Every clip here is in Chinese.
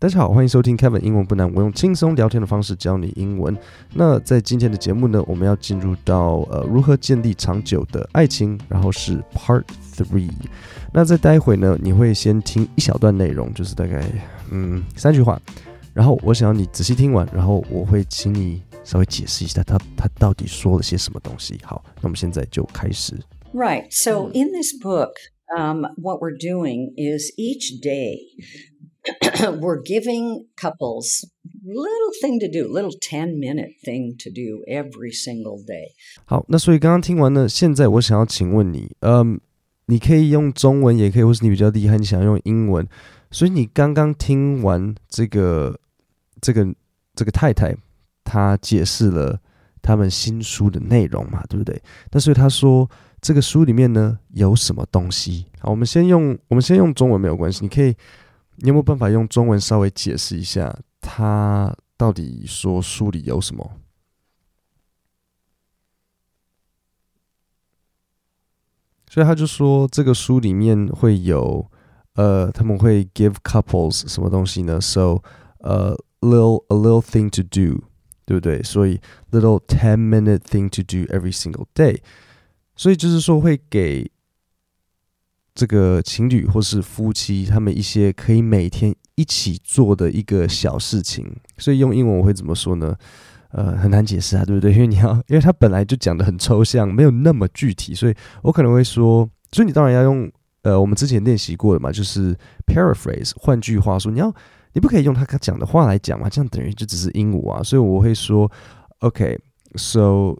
大家好，欢迎收听 Kevin 英文不难，我用轻松聊天的方式教你英文。那在今天的节目呢，我们要进入到呃如何建立长久的爱情，然后是 Part Three。那在待会呢，你会先听一小段内容，就是大概嗯三句话，然后我想要你仔细听完，然后我会请你稍微解释一下他他到底说了些什么东西。好，那我们现在就开始。Right. So in this book, um, what we're doing is each day. we're giving couples little thing to do, little ten minute thing to do every single day. 好，那所以刚刚听完呢，现在我想要请问你，嗯，你可以用中文，也可以，或是你比较厉害，你想要用英文。所以你刚刚听完这个这个这个太太，她解释了他们新书的内容嘛，对不对？那所以她说这个书里面呢有什么东西？好，我们先用我们先用中文没有关系，你可以。你有没有办法用中文稍微解释一下，他到底说书里有什么？所以他就说，这个书里面会有，呃，他们会 give couples 什么东西呢？So，呃，little a little thing to do，对不对？所以 little ten minute thing to do every single day，所以就是说会给。这个情侣或是夫妻，他们一些可以每天一起做的一个小事情，所以用英文我会怎么说呢？呃，很难解释啊，对不对？因为你要，因为他本来就讲得很抽象，没有那么具体，所以我可能会说，所以你当然要用，呃，我们之前练习过的嘛，就是 paraphrase，换句话说，你要，你不可以用他讲的话来讲嘛，这样等于就只是鹦鹉啊，所以我会说，OK，so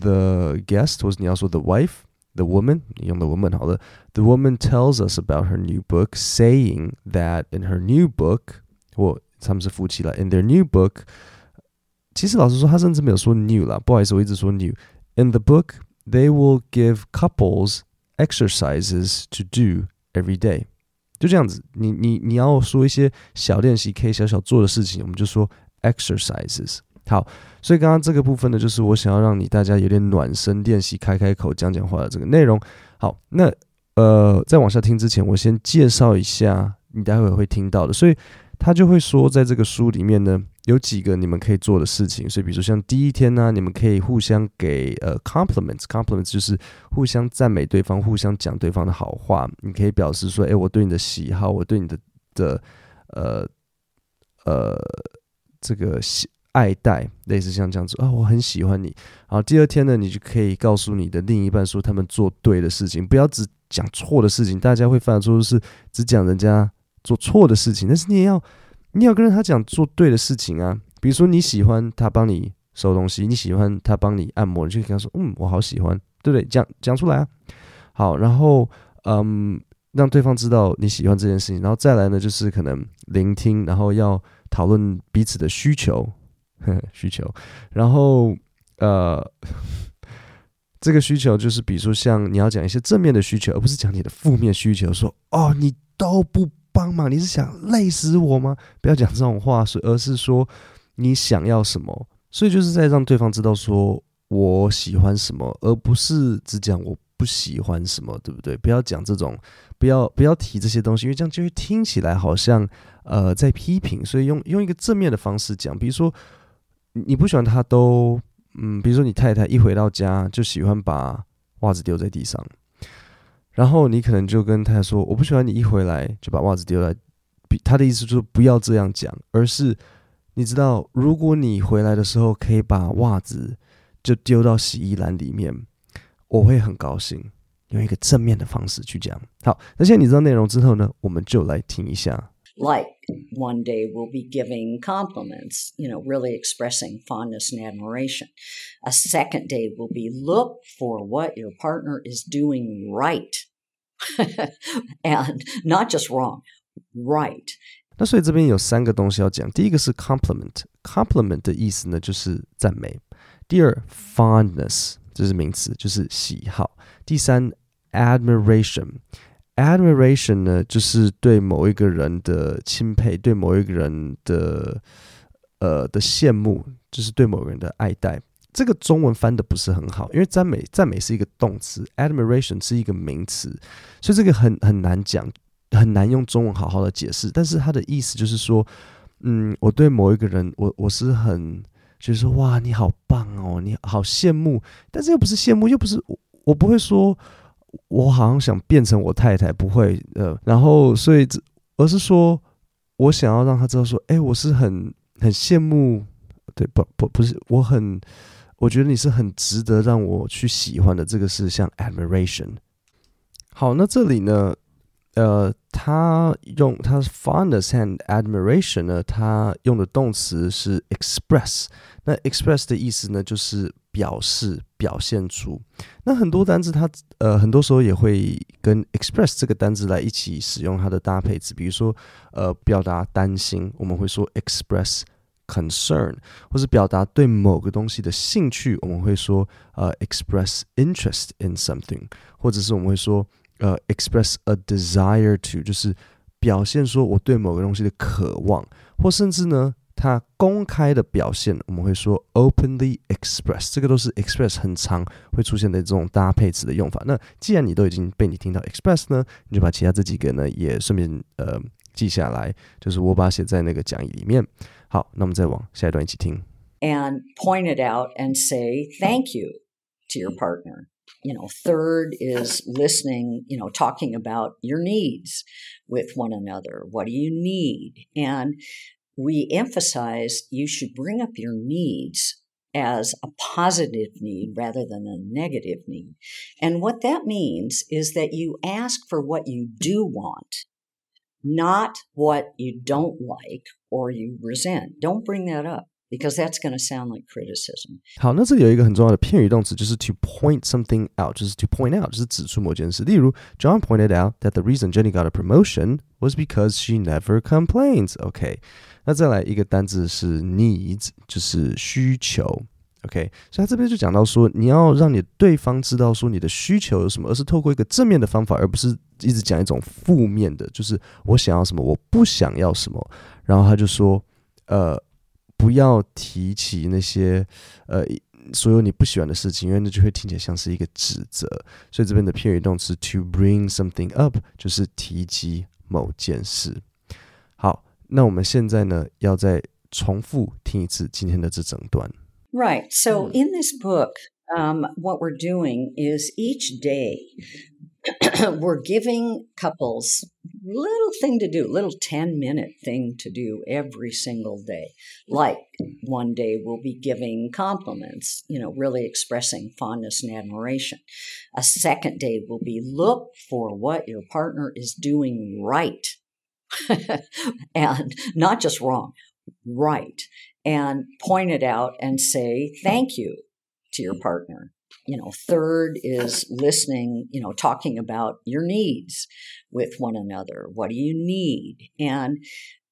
the guest，或是你要说 the wife。The woman, 你用的 woman 好了。The woman tells us about her new book, saying that in her new book，或他们是夫妻了。In their new book，其实老实说，他甚至没有说 new 啦，不好意思，我一直说 new。In the book, they will give couples exercises to do every day。就这样子，你你你要说一些小练习，可以小小做的事情，我们就说 exercises。 好，所以刚刚这个部分呢，就是我想要让你大家有点暖身练习开开口讲讲话的这个内容。好，那呃，在往下听之前，我先介绍一下你待会会听到的。所以他就会说，在这个书里面呢，有几个你们可以做的事情。所以比如说像第一天呢，你们可以互相给呃 compliments，compliments 就是互相赞美对方，互相讲对方的好话。你可以表示说，诶，我对你的喜好，我对你的的呃呃这个喜。爱戴类似像这样子啊、我很喜欢你。然后第二天呢，你就可以告诉你的另一半说他们做对的事情，不要只讲错的事情。大家会犯的错是只讲人家做错的事情，但是你也要你要跟他讲做对的事情啊。比如说你喜欢他帮你收东西，你喜欢他帮你按摩，你就可以跟他说嗯，我好喜欢，对不对？讲讲出来啊。好，然后嗯，让对方知道你喜欢这件事情，然后再来呢，就是可能聆听，然后要讨论彼此的需求。需求，然后呃，这个需求就是，比如说像你要讲一些正面的需求，而不是讲你的负面需求。说哦，你都不帮忙，你是想累死我吗？不要讲这种话，而是说你想要什么。所以就是在让对方知道说我喜欢什么，而不是只讲我不喜欢什么，对不对？不要讲这种，不要不要提这些东西，因为这样就会听起来好像呃在批评。所以用用一个正面的方式讲，比如说。你不喜欢他都，嗯，比如说你太太一回到家就喜欢把袜子丢在地上，然后你可能就跟太太说，我不喜欢你一回来就把袜子丢在，他的意思就是不要这样讲，而是你知道，如果你回来的时候可以把袜子就丢到洗衣篮里面，我会很高兴，用一个正面的方式去讲。好，那现在你知道内容之后呢，我们就来听一下。来 one day we'll be giving compliments, you know, really expressing fondness and admiration. A second day will be look for what your partner is doing right. and not just wrong, right. 那所以这边有三个东西要讲。第一个是 compliment，compliment 的意思呢就是赞美。第二 fondness 这是名词，就是喜好。第三 admiration。 Admiration 呢，就是对某一个人的钦佩，对某一个人的呃的羡慕，就是对某个人的爱戴。这个中文翻的不是很好，因为赞美赞美是一个动词，admiration 是一个名词，所以这个很很难讲，很难用中文好好的解释，但是他的意思就是说，嗯，我对某一个人，我我是很就是说，哇，你好棒哦，你好羡慕，但是又不是羡慕，又不是，我不会说，我好像想变成我太太，不会，呃，然后所以，而是说我想要让他知道说，哎，我是很很羡慕，对，不不不是，我很，我觉得你是很值得让我去喜欢的，这个是像 admiration。好，那这里呢？呃，他用他 fondness and admiration 呢，他用的动词是 express。那 express 的意思呢，就是表示、表现出。那很多单词它呃，很多时候也会跟 express 这个单词来一起使用它的搭配词。比如说，呃，表达担心，我们会说 express concern；或是表达对某个东西的兴趣，我们会说呃 express interest in something；或者是我们会说。呃、，express a desire to 就是表现说我对某个东西的渴望，或甚至呢，他公开的表现，我们会说 openly express，这个都是 express 很常会出现的这种搭配词的用法。那既然你都已经被你听到 express 呢，你就把其他这几个呢也顺便呃记下来，就是我把它写在那个讲义里面。好，那我们再往下一段一起听。And point it out and say thank you to your partner. You know, third is listening, you know, talking about your needs with one another. What do you need? And we emphasize you should bring up your needs as a positive need rather than a negative need. And what that means is that you ask for what you do want, not what you don't like or you resent. Don't bring that up Because that's going to sound like criticism. 好，那这里有一个很重要的片语动词，就是 to point something out，就是 to point out，就是指出某件事。例如，John pointed out that the reason Jenny got a promotion was because she never complains. OK，那再来一个单字是 needs，就是需求。OK，所以他这边就讲到说，你要让你对方知道说你的需求有什么，而是透过一个正面的方法，而不是一直讲一种负面的，就是我想要什么，我不想要什么。然后他就说，呃。 不要提起那些呃所有你不喜欢的事情，因为那就会听起来像是一个指责。所以这边的片语动词 to bring something up 就是提及某件事。好，那我们现在呢要再重复听一次今天的这整段。Right. So in this book, um, what we're doing is each day we're giving couples little thing to do, little 10 minute thing to do every single day. Like one day we'll be giving compliments, you know, really expressing fondness and admiration. A second day will be look for what your partner is doing right and not just wrong, right. And point it out and say thank you to your partner you know, third is listening, you know, talking about your needs with one another. What do you need? And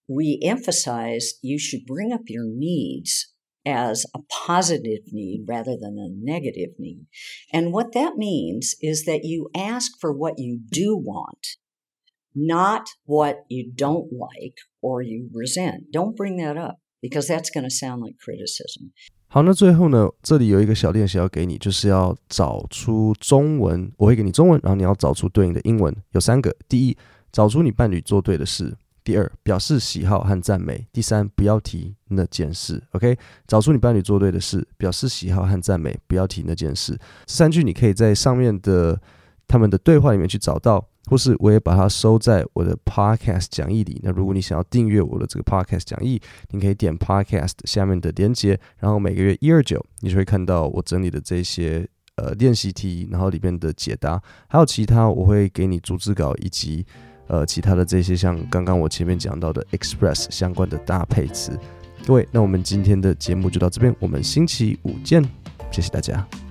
we emphasize you should bring up your needs as a positive need rather than a negative need. And what that means is that you ask for what you do want, not what you don't like or you resent. Don't bring that up because that's going to sound like criticism. 好，那最后呢，这里有一个小练习要给你，就是要找出中文，我会给你中文，然后你要找出对应的英文，有三个：第一，找出你伴侣做对的事；第二，表示喜好和赞美；第三，不要提那件事。OK，找出你伴侣做对的事，表示喜好和赞美，不要提那件事。三句你可以在上面的他们的对话里面去找到。或是我也把它收在我的 Podcast 讲义里。那如果你想要订阅我的这个 Podcast 讲义，你可以点 Podcast 下面的连接，然后每个月一二九，你就会看到我整理的这些呃练习题，然后里面的解答，还有其他我会给你逐字稿以及呃其他的这些像刚刚我前面讲到的 Express 相关的搭配词。各位，那我们今天的节目就到这边，我们星期五见，谢谢大家。